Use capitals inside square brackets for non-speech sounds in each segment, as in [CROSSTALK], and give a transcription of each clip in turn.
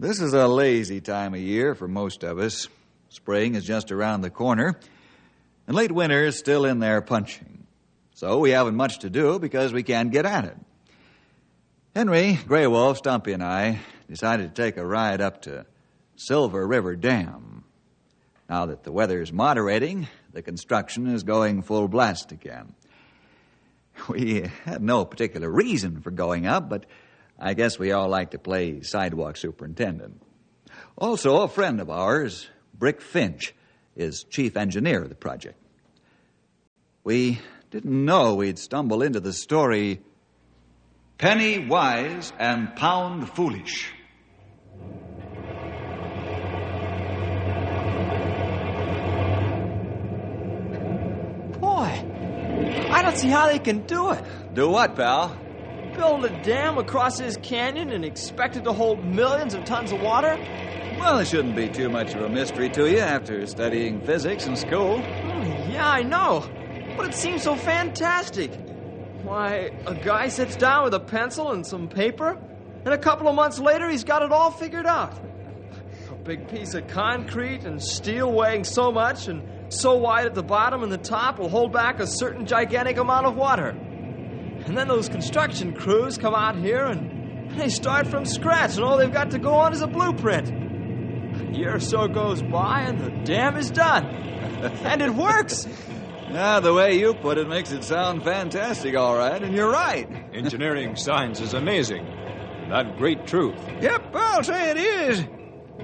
This is a lazy time of year for most of us. Spring is just around the corner, and late winter is still in there punching. So we haven't much to do because we can't get at it. Henry, Grey Wolf, Stumpy, and I decided to take a ride up to Silver River Dam. Now that the weather is moderating, the construction is going full blast again. We had no particular reason for going up, but I guess we all like to play sidewalk superintendent. Also, a friend of ours, Brick Finch, is chief engineer of the project. We didn't know we'd stumble into the story Penny Wise and Pound Foolish. Boy, I don't see how they can do it. Do what, pal? Build a dam across this canyon and expect it to hold millions of tons of water? Well, it shouldn't be too much of a mystery to you after studying physics in school. Hmm, yeah, I know. But it seems so fantastic. Why, a guy sits down with a pencil and some paper, and a couple of months later he's got it all figured out. A big piece of concrete and steel weighing so much and so wide at the bottom and the top will hold back a certain gigantic amount of water. And then those construction crews come out here and they start from scratch, and all they've got to go on is a blueprint. A year or so goes by, and the dam is done. and it works. [LAUGHS] Ah, the way you put it makes it sound fantastic, all right, and you're right. Engineering science is amazing. That great truth. Yep, I'll say it is.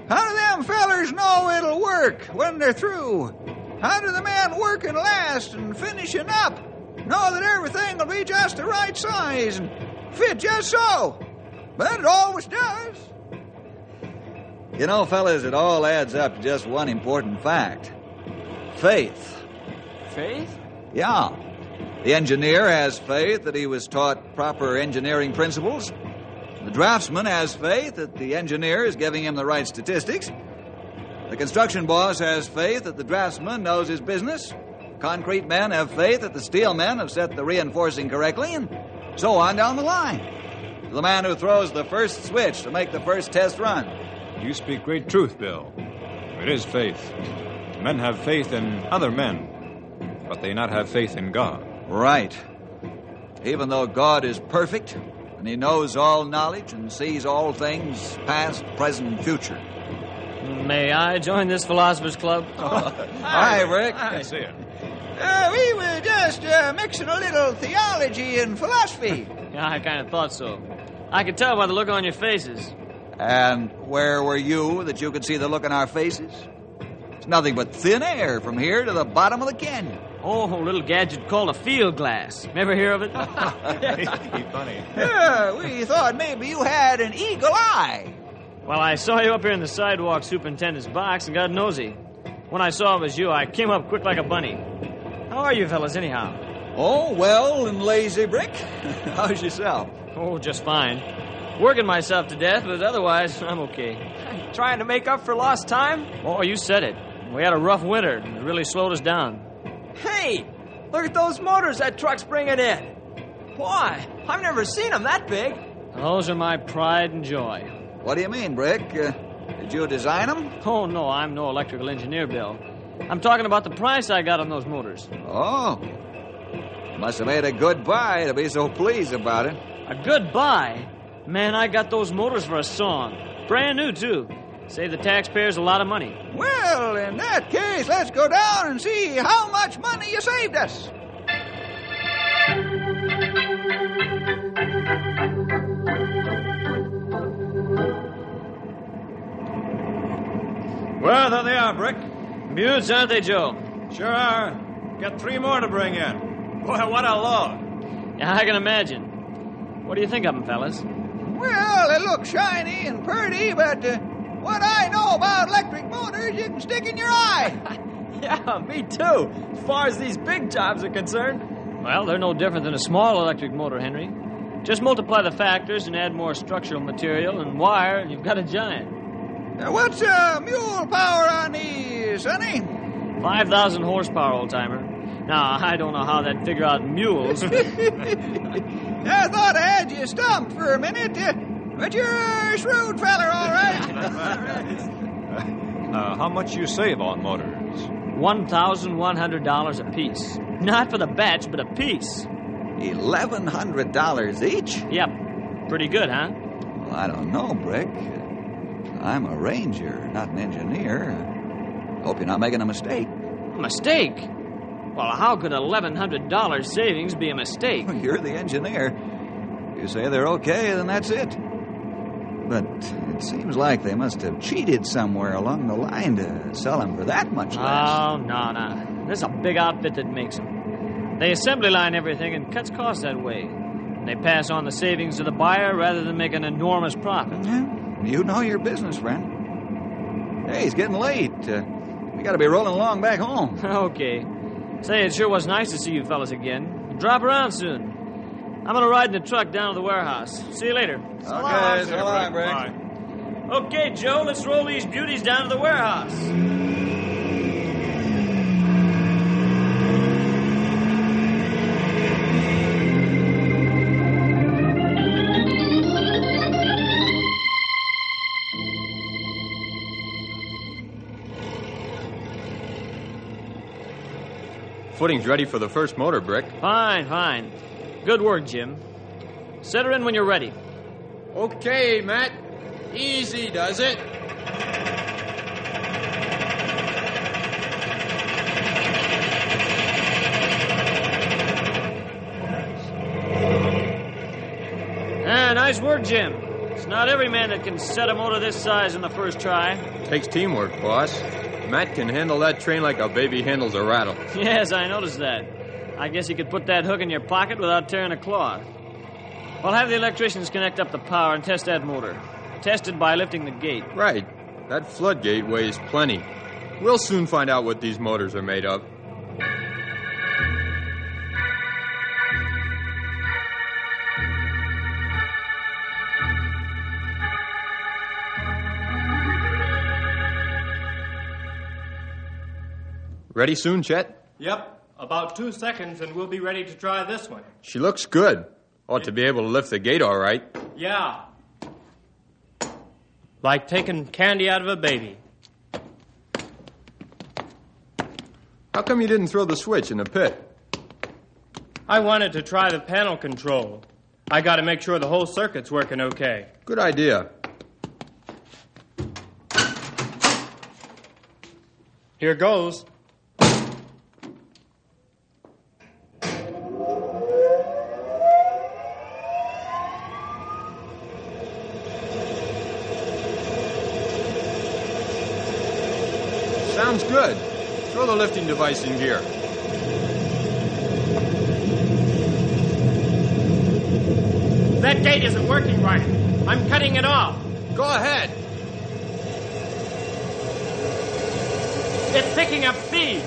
How do them fellers know it'll work when they're through? How do the men working last and finishing up know that everything will be just the right size and fit just so? But it always does. You know, fellas, it all adds up to just one important fact faith. Faith? Yeah. The engineer has faith that he was taught proper engineering principles. The draftsman has faith that the engineer is giving him the right statistics. The construction boss has faith that the draftsman knows his business. Concrete men have faith that the steel men have set the reinforcing correctly, and so on down the line. To the man who throws the first switch to make the first test run. You speak great truth, Bill. It is faith. Men have faith in other men, but they not have faith in God. Right. Even though God is perfect, and He knows all knowledge and sees all things, past, present, future. May I join this philosophers club? [LAUGHS] Hi, Brick. I see it. Uh, we were just uh, mixing a little theology and philosophy. [LAUGHS] Yeah, I kind of thought so. I could tell by the look on your faces. And where were you that you could see the look in our faces? It's nothing but thin air from here to the bottom of the canyon. Oh, a little gadget called a field glass. Ever hear of it? [LAUGHS] [LAUGHS] funny. Uh, we thought maybe you had an eagle eye. well, I saw you up here in the sidewalk superintendent's box and got nosy. When I saw it was you, I came up quick like a bunny. How are you fellas, anyhow? Oh, well and lazy, Brick. [LAUGHS] How's yourself? Oh, just fine. Working myself to death, but otherwise, [LAUGHS] I'm okay. Trying to make up for lost time? Oh, you said it. We had a rough winter. and It really slowed us down. Hey, look at those motors that truck's bringing in. Why? I've never seen them that big. Those are my pride and joy. What do you mean, Brick? Uh, did you design them? Oh, no, I'm no electrical engineer, Bill. I'm talking about the price I got on those motors. Oh. Must have made a good buy to be so pleased about it. A good buy? Man, I got those motors for a song. Brand new, too. Save the taxpayers a lot of money. Well, in that case, let's go down and see how much money you saved us. Well, there they are, Brick. Buttes, aren't they, Joe? Sure are. Got three more to bring in. Boy, what a load. Yeah, I can imagine. What do you think of them, fellas? Well, they look shiny and pretty, but uh, what I know about electric motors, you can stick in your eye. [LAUGHS] Yeah, me too. As far as these big jobs are concerned. Well, they're no different than a small electric motor, Henry. Just multiply the factors and add more structural material and wire, and you've got a giant. Uh, what's uh, mule power on these, Sonny? 5,000 horsepower, old timer. Now, I don't know how that figure out mules. [LAUGHS] [LAUGHS] I thought I had you stumped for a minute, uh, but you're a shrewd feller, all right. [LAUGHS] Uh, how much you save on motors? $1,100 a piece. Not for the batch, but a piece. $1,100 each? Yep. Pretty good, huh? Well, I don't know, Brick. I'm a ranger, not an engineer. Hope you're not making a mistake. A mistake? Well, how could $1,100 savings be a mistake? You're the engineer. You say they're okay, then that's it. But it seems like they must have cheated somewhere along the line to sell them for that much less. Oh, no, no. There's a big outfit that makes them. They assembly line everything and cuts costs that way. They pass on the savings to the buyer rather than make an enormous profit. Yeah, you know your business, friend. Hey, it's getting late. Uh, we got to be rolling along back home. [LAUGHS] Okay. Say, it sure was nice to see you fellas again. Drop around soon. I'm gonna ride in the truck down to the warehouse. See you later. Okay, so long, Brick. Bye. Okay, Joe, let's roll these beauties down to the warehouse. Footing's ready for the first motor, Brick. Fine, fine. Good work, Jim. Set her in when you're ready. Okay, Matt. Easy does it. Ah, nice work, Jim. It's not every man that can set a motor this size in the first try. Takes teamwork, boss. Matt can handle that train like a baby handles a rattle. [LAUGHS] Yes, I noticed that. I guess you could put that hook in your pocket without tearing a cloth. I'll have the electricians connect up the power and test that motor. Test it by lifting the gate. Right. That floodgate weighs plenty. We'll soon find out what these motors are made of. Ready soon, Chet? Yep, about two seconds and we'll be ready to try this one. She looks good. Ought to be able to lift the gate all right. Yeah. Like taking candy out of a baby. How come you didn't throw the switch in the pit? I wanted to try the panel control. I gotta make sure the whole circuit's working okay. Good idea. Here goes. Sounds good. Device in gear. That gate isn't working right. I'm cutting it off. Go ahead. It's picking up speed.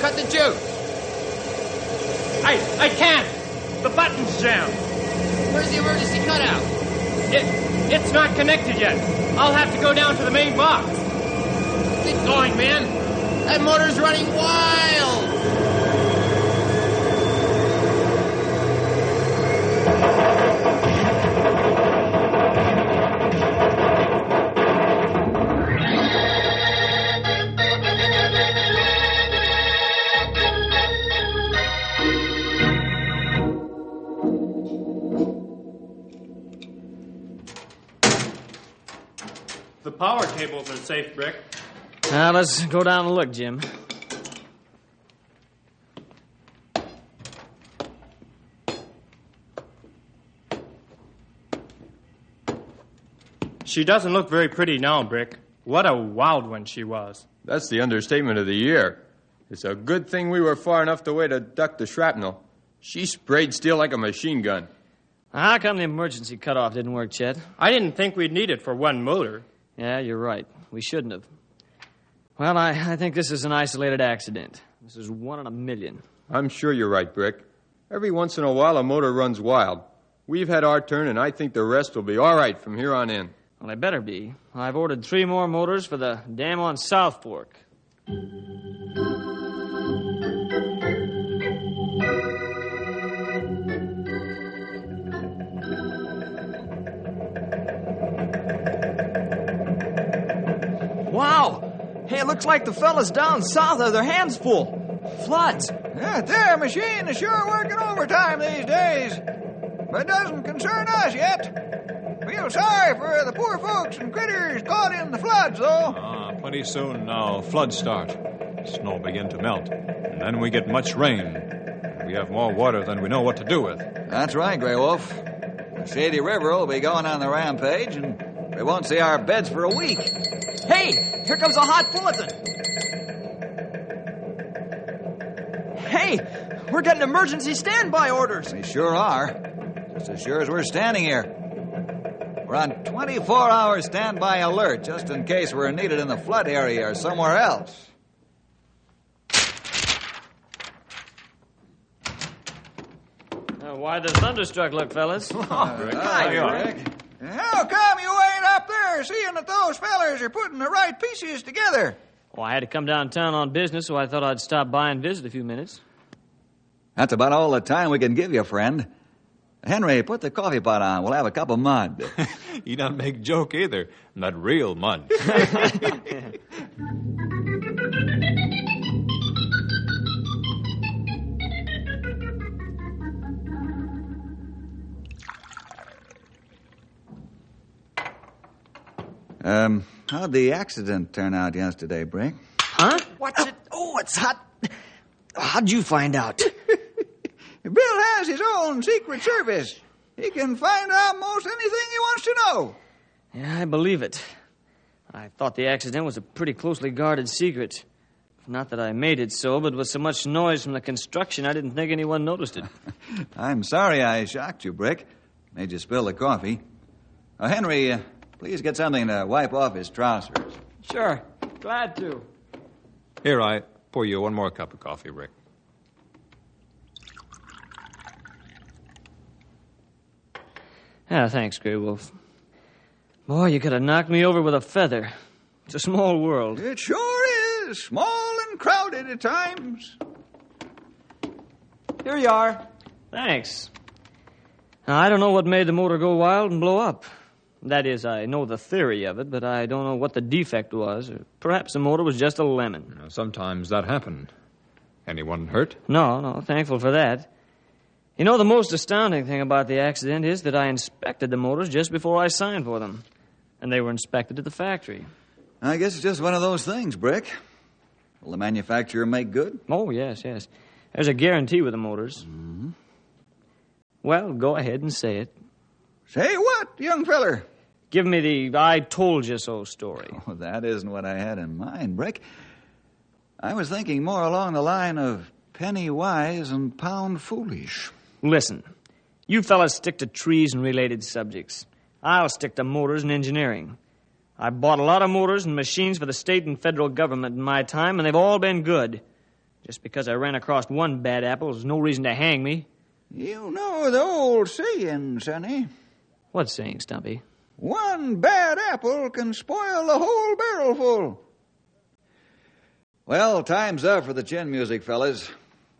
Cut the juice. I I can't. The button's jammed. Where's the emergency cutout? It it's not connected yet. I'll have to go down to the main box. Get going, man. That motor's running wild. Power cables are safe, Brick. Now, let's go down and look, Jim. She doesn't look very pretty now, Brick. What a wild one she was. That's the understatement of the year. It's a good thing we were far enough away to duck the shrapnel. She sprayed steel like a machine gun. How come the emergency cutoff didn't work, Chet? I didn't think we'd need it for one motor. Yeah, you're right. We shouldn't have. Well, I, I think this is an isolated accident. This is one in a million. I'm sure you're right, Brick. Every once in a while, a motor runs wild. We've had our turn, and I think the rest will be all right from here on in. Well, they better be. I've ordered three more motors for the dam on South Fork. Wow! Hey, it looks like the fellas down south have their hands full. Floods. That their machine is sure working overtime these days. But it doesn't concern us yet. Feel sorry for the poor folks and critters caught in the floods, though. Ah, pretty soon now, floods start. Snow begin to melt. And then we get much rain. We have more water than we know what to do with. That's right, Grey Wolf. The Shady River will be going on the rampage, and we won't see our beds for a week. Hey, here comes a hot bulletin. Hey, we're getting emergency standby orders. We sure are. Just as sure as we're standing here. We're on 24 hour standby alert just in case we're needed in the flood area or somewhere else. Why the thunderstruck look, fellas? [LAUGHS] Hi, Brick. How come you ain't up there seeing that those fellers are putting the right pieces together? Well, I had to come downtown on business, so I thought I'd stop by and visit a few minutes. That's about all the time we can give you, friend. Henry, put the coffee pot on. We'll have a cup of mud. [LAUGHS] you don't make joke either. Not real mud. [LAUGHS] um, how'd the accident turn out yesterday, Brick? Huh? What's it? Oh, it's hot. How'd you find out? [LAUGHS] Bill has his own secret service. He can find out most anything he wants to know. Yeah, I believe it. I thought the accident was a pretty closely guarded secret. Not that I made it so, but with so much noise from the construction, I didn't think anyone noticed it. [LAUGHS] I'm sorry I shocked you, Brick. Made you spill the coffee. Uh, Henry, uh, please get something to wipe off his trousers. Sure. Glad to. Here, I pour you one more cup of coffee, Brick. Yeah, thanks, Grey Wolf. Boy, you could have knocked me over with a feather. It's a small world. It sure is. Small and crowded at times. Here you are. Thanks. Now, I don't know what made the motor go wild and blow up. That is, I know the theory of it, but I don't know what the defect was. Perhaps the motor was just a lemon. Now, sometimes that happened. Anyone hurt? No, no, thankful for that. You know, the most astounding thing about the accident is that I inspected the motors just before I signed for them. And they were inspected at the factory. I guess it's just one of those things, Brick. Will the manufacturer make good? Oh, yes, yes. There's a guarantee with the motors. Mm-hmm. Well, go ahead and say it. Say what, young feller? Give me the I told you so story. [LAUGHS] Oh, that isn't what I had in mind, Brick. I was thinking more along the line of penny wise and pound foolish. Listen, you fellas stick to trees and related subjects. I'll stick to motors and engineering. I bought a lot of motors and machines for the state and federal government in my time, and they've all been good. Just because I ran across one bad apple is no reason to hang me. You know the old saying, Sonny. What saying, Stumpy? One bad apple can spoil the whole barrel full. Well, time's up for the chin music, fellas.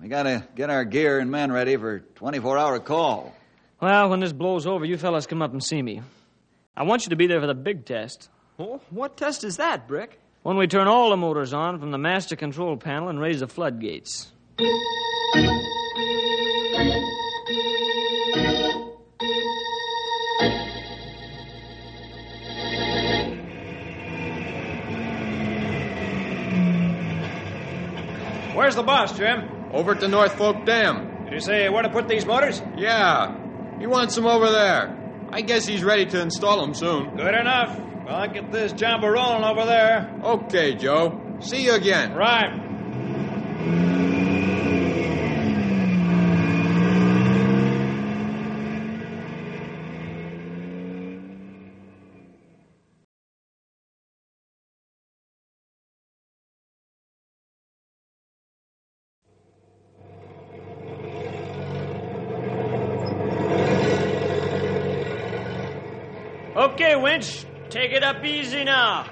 We gotta get our gear and men ready for 24 hour call. Well, when this blows over, you fellas come up and see me. I want you to be there for the big test. Oh, what test is that, Brick? When we turn all the motors on from the master control panel and raise the floodgates. Where's the boss, Jim? Over at the North Fork Dam. Did you say where to put these motors? Yeah. He wants them over there. I guess he's ready to install them soon. Good enough. Well, I'll get this job rolling over there. Okay, Joe. See you again. Right. Okay, Winch, take it up easy now.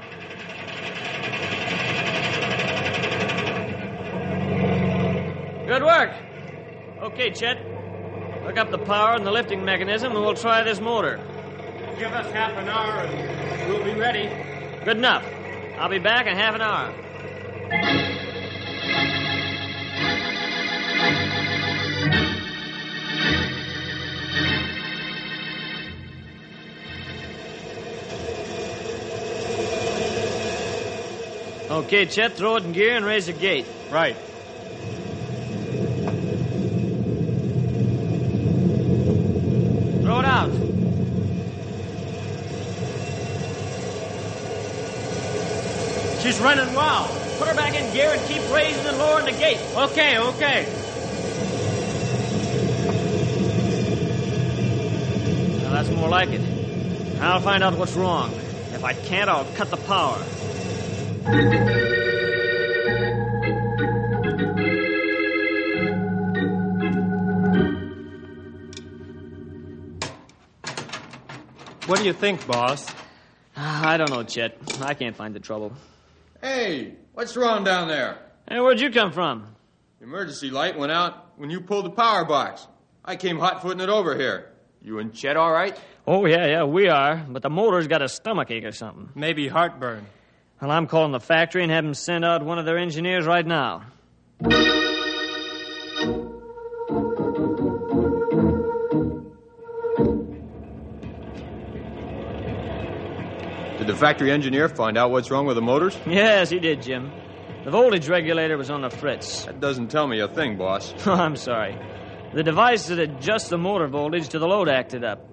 Good work. Okay, Chet. Hook up the power and the lifting mechanism, and we'll try this motor. Give us half an hour and we'll be ready. Good enough. I'll be back in half an hour. Okay, Chet, throw it in gear and raise the gate. Right. Throw it out. She's running wild. Put her back in gear and keep raising and lowering the gate. Okay, okay. Now, that's more like it. I'll find out what's wrong. If I can't, I'll cut the power. What do you think, boss? I don't know, Chet. I can't find the trouble. Hey, what's wrong down there? Hey, where'd you come from? The emergency light went out when you pulled the power box. I came hot footing it over here. You and Chet all right? Oh, yeah, yeah, we are. But the motor's got a stomach ache or something. Maybe heartburn. Well, I'm calling the factory and have them send out one of their engineers right now. Did the factory engineer find out what's wrong with the motors? Yes, he did, Jim. The voltage regulator was on the fritz. That doesn't tell me a thing, boss. Oh, [LAUGHS] I'm sorry. The device that adjusts the motor voltage to the load acted up.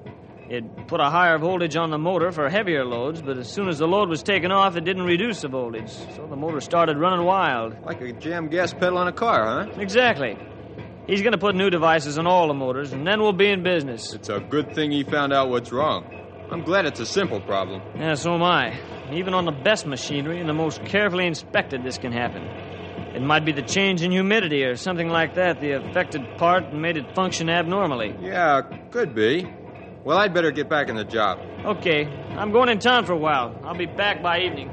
It put a higher voltage on the motor for heavier loads, but as soon as the load was taken off, it didn't reduce the voltage. So the motor started running wild. Like a jammed gas pedal on a car, huh? Exactly. He's going to put new devices on all the motors, and then we'll be in business. It's a good thing he found out what's wrong. I'm glad it's a simple problem. Yeah, so am I. Even on the best machinery and the most carefully inspected, this can happen. It might be the change in humidity or something like that, the affected part made it function abnormally. Yeah, could be. Well, I'd better get back in the job. Okay, I'm going in town for a while. I'll be back by evening.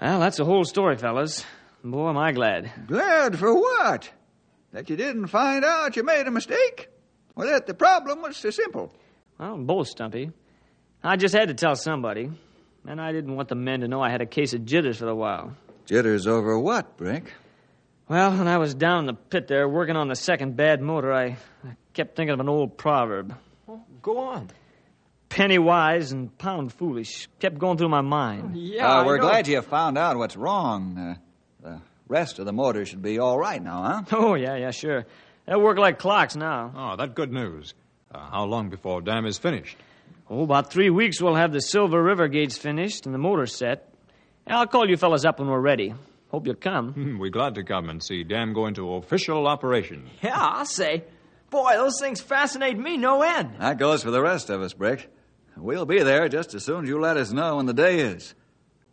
Well, that's the whole story, fellas. Boy, am I glad. Glad for what? That you didn't find out you made a mistake? Or that the problem was so simple? Well, both, Stumpy. I just had to tell somebody. And I didn't want the men to know I had a case of jitters for a while. Jitters over what, Brick? Well, when I was down in the pit there working on the second bad motor, I, I kept thinking of an old proverb. Go on. Penny wise and pound foolish. Kept going through my mind. Yeah, Uh, we're know. glad you found out what's wrong. Uh, the rest of the motor should be all right now, huh? [LAUGHS] Oh, yeah, yeah, sure. They work like clocks now. Oh, that good news. Uh, how long before dam is finished? Oh, about three weeks we'll have the Silver River gates finished and the motor set. I'll call you fellas up when we're ready. Hope you'll come. Hmm, We're glad to come and see dam go into official operation. Yeah, I'll say. Boy, those things fascinate me no end. That goes for the rest of us, Brick. We'll be there just as soon as you let us know when the day is.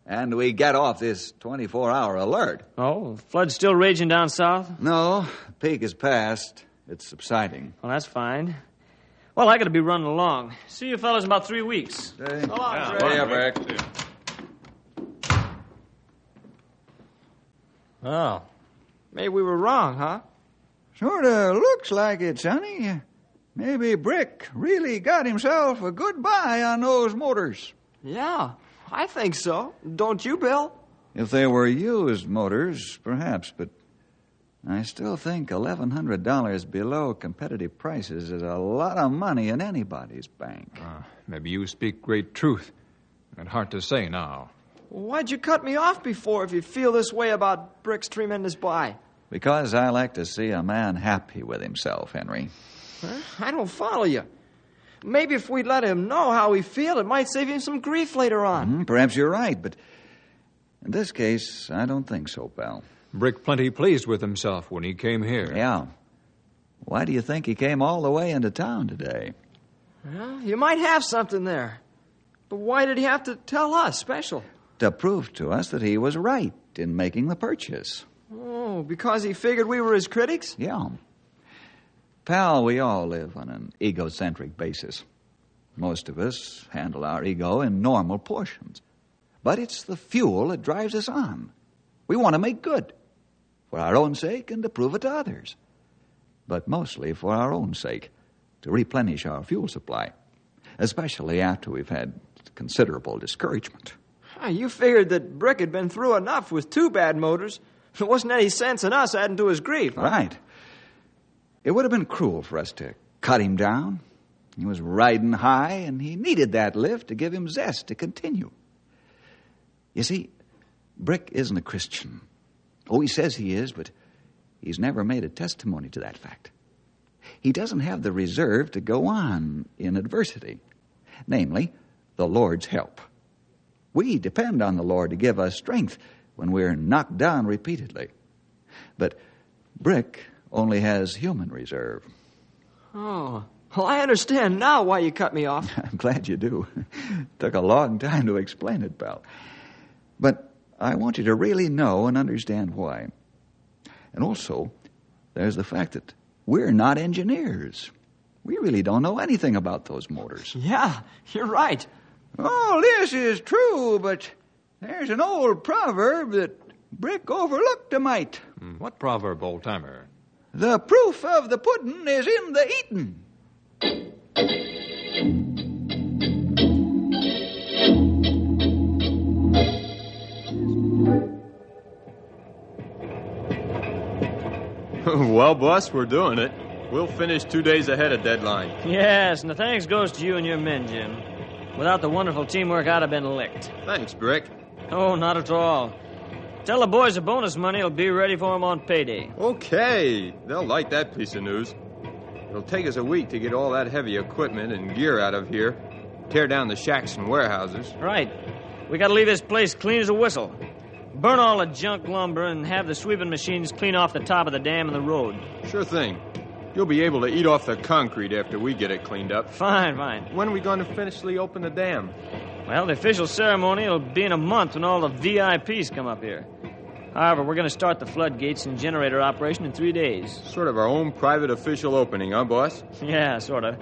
And we get off this 24 hour alert. Oh, flood's still raging down south? No, the peak is past. It's subsiding. Well, that's fine. Well, I gotta be running along. See you fellas in about three weeks. Say, So long, Yeah, Fred. Yeah, Brick. Oh. Maybe we were wrong, huh? Sort of looks like it, Sonny. Maybe Brick really got himself a good buy on those motors. Yeah, I think so. Don't you, Bill? If they were used motors, perhaps, but I still think $1,100 below competitive prices is a lot of money in anybody's bank. Uh, maybe you speak great truth. And hard to say now. Why'd you cut me off before if you feel this way about Brick's tremendous buy? Because I like to see a man happy with himself, Henry. Huh? I don't follow you. Maybe if we'd let him know how we feel, it might save him some grief later on. Hmm, perhaps you're right, but in this case, I don't think so, pal. Brick plenty pleased with himself when he came here. Yeah. Why do you think he came all the way into town today? Well, you might have something there. But why did he have to tell us special? To prove to us that he was right in making the purchase. Oh, because he figured we were his critics? Yeah. Pal, we all live on an egocentric basis. Most of us handle our ego in normal portions. But it's the fuel that drives us on. We want to make good for our own sake and to prove it to others. But mostly for our own sake, to replenish our fuel supply, especially after we've had considerable discouragement. Ah, you figured that Brick had been through enough with two bad motors. There wasn't any sense in us adding to his grief. Huh? Right. It would have been cruel for us to cut him down. He was riding high, and he needed that lift to give him zest to continue. You see, Brick isn't a Christian. Oh, he says he is, but he's never made a testimony to that fact. He doesn't have the reserve to go on in adversity, namely, the Lord's help. We depend on the Lord to give us strength when we're knocked down repeatedly. But Brick only has human reserve. Oh, well, I understand now why you cut me off. [LAUGHS] I'm glad you do. [LAUGHS] Took a long time to explain it, pal. But I want you to really know and understand why. And also, there's the fact that we're not engineers. We really don't know anything about those motors. Yeah, you're right. Oh, this is true, but there's an old proverb that Brick overlooked a mite. Hmm, What proverb, old timer? The proof of the pudding is in the eating. Well, boss, we're doing it. We'll finish two days ahead of deadline. Yes, and the thanks goes to you and your men, Jim. Without the wonderful teamwork, I'd have been licked. Thanks, Brick. Oh, not at all. Tell the boys the bonus money will be ready for 'em on payday. Okay, they'll like that piece of news. It'll take us a week to get all that heavy equipment and gear out of here, tear down the shacks and warehouses. Right. We gotta leave this place clean as a whistle. Burn all the junk lumber and have the sweeping machines clean off the top of the dam and the road. Sure thing. You'll be able to eat off the concrete after we get it cleaned up. Fine, fine. When are we going to officially open the dam? Well, the official ceremony will be in a month when all the VIPs come up here. However, we're going to start the floodgates and generator operation in three days. Sort of our own private official opening, huh, boss? [LAUGHS] Yeah, sort of.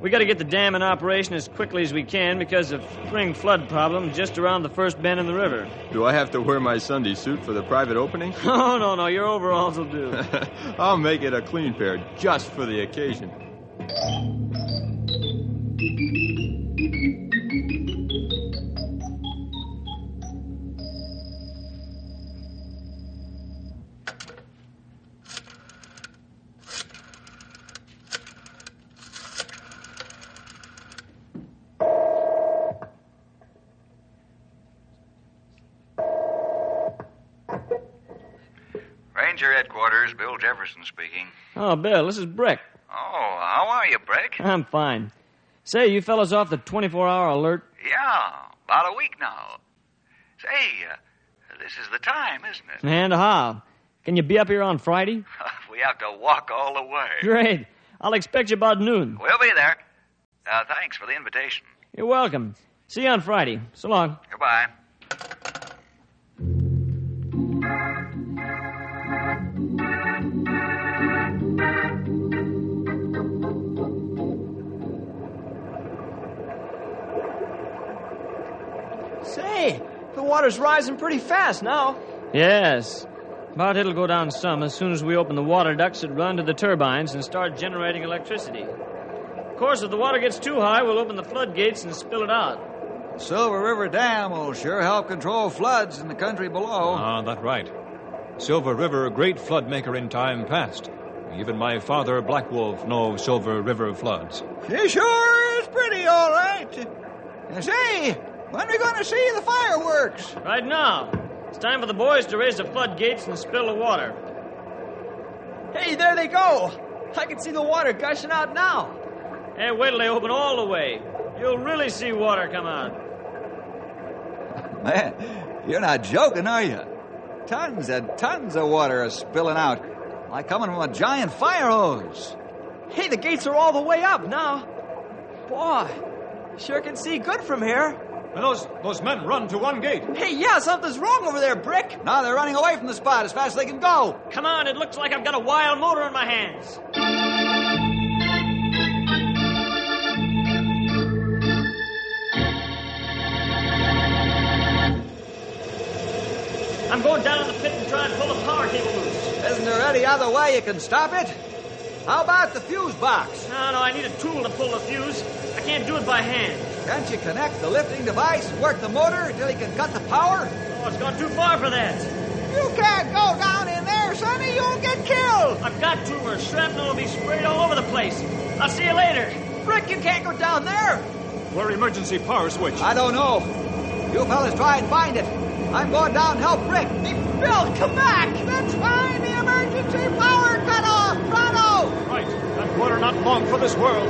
We got to get the dam in operation as quickly as we can because of spring flood problem just around the first bend in the river. Do I have to wear my Sunday suit for the private opening? [LAUGHS] Oh, no, no, your overalls will do. [LAUGHS] I'll make it a clean pair just for the occasion. Ranger headquarters, Bill Jefferson speaking. Oh, Bill, this is Brick. Oh, how are you, Brick? I'm fine. Say, you fellas off the 24 hour alert? Yeah, about a week now. Say, uh, this is the time, isn't it? And how? Can you be up here on Friday? [LAUGHS] we have to walk all the way. Great. I'll expect you about noon. We'll be there. Uh, thanks for the invitation. You're welcome. See you on Friday. So long. Goodbye. Water's rising pretty fast now. Yes. But it'll go down some as soon as we open the water ducts that run to the turbines and start generating electricity. Of course, if the water gets too high, we'll open the floodgates and spill it out. Silver River Dam will sure help control floods in the country below. Ah, that's right. Silver River, a great flood maker in time past. Even my father, Black Wolf, knows Silver River floods. She sure is pretty, all right. Say, when are we going to see the fireworks? Right now. It's time for the boys to raise the floodgates and spill the water. Hey, there they go! I can see the water gushing out now. Hey, wait till they open all the way. You'll really see water come out. Man, you're not joking, are you? Tons and tons of water are spilling out, like coming from a giant fire hose. Hey, the gates are all the way up now. Boy, you sure can see good from here. And those, those men run to one gate. Hey, yeah, something's wrong over there, Brick. Now they're running away from the spot as fast as they can go. Come on, it looks like I've got a wild motor in my hands. I'm going down in the pit and try and pull the power cable loose. Isn't there any other way you can stop it? How about the fuse box? No, no, I need a tool to pull the fuse. I can't do it by hand. Can't you connect the lifting device and work the motor until you can cut the power? Oh, it's gone too far for that. You can't go down in there, Sonny. You'll get killed. I've got to, or shrapnel will be sprayed all over the place. I'll see you later. Brick, you can't go down there. Where emergency power switch? I don't know. You fellas try and find it. I'm going down to help Brick. Hey, Bill, come back. Let's find the emergency power cutoff. Pronto. Right. And we're not long for this world.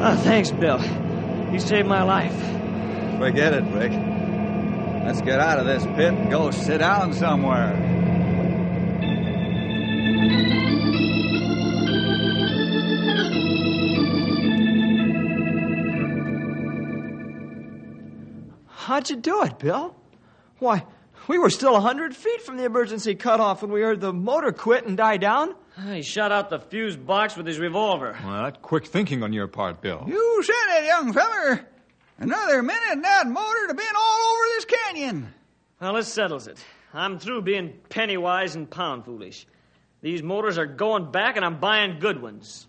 Oh, thanks, Bill. You saved my life. Forget it, Brick. Let's get out of this pit and go sit down somewhere. How'd you do it, Bill? Why, we were still a hundred feet from the emergency cutoff when we heard the motor quit and die down. He shot out the fuse box with his revolver. Well, that quick thinking on your part, Bill. You said it, young feller. Another minute and that motor'd have been all over this canyon. Well, this settles it. I'm through being penny wise and pound foolish. These motors are going back, and I'm buying good ones.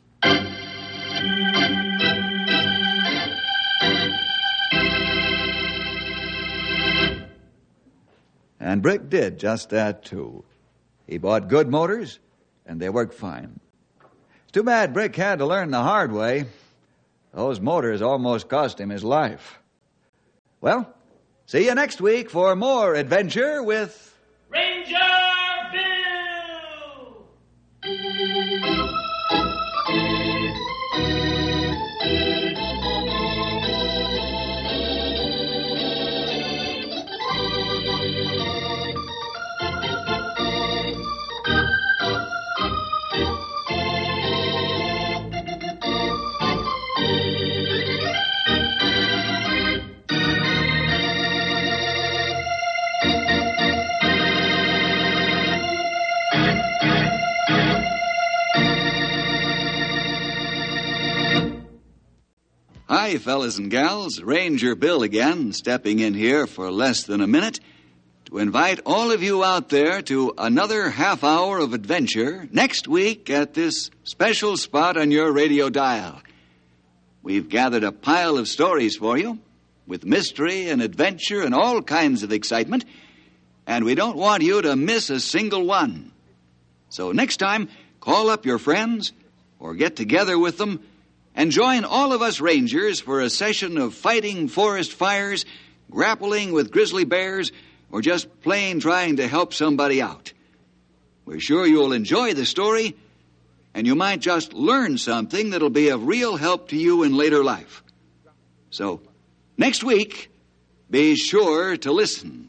And Brick did just that, too. He bought good motors, and they worked fine. It's too bad Brick had to learn the hard way. Those motors almost cost him his life. Well, see you next week for more adventure with Ranger Bill! Hi, fellas and gals. Ranger Bill again, stepping in here for less than a minute to invite all of you out there to another half hour of adventure next week at this special spot on your radio dial. We've gathered a pile of stories for you with mystery and adventure and all kinds of excitement, and we don't want you to miss a single one. So next time, call up your friends or get together with them and join all of us Rangers for a session of fighting forest fires, grappling with grizzly bears, or just plain trying to help somebody out. We're sure you'll enjoy the story, and you might just learn something that'll be of real help to you in later life. So, next week, be sure to listen.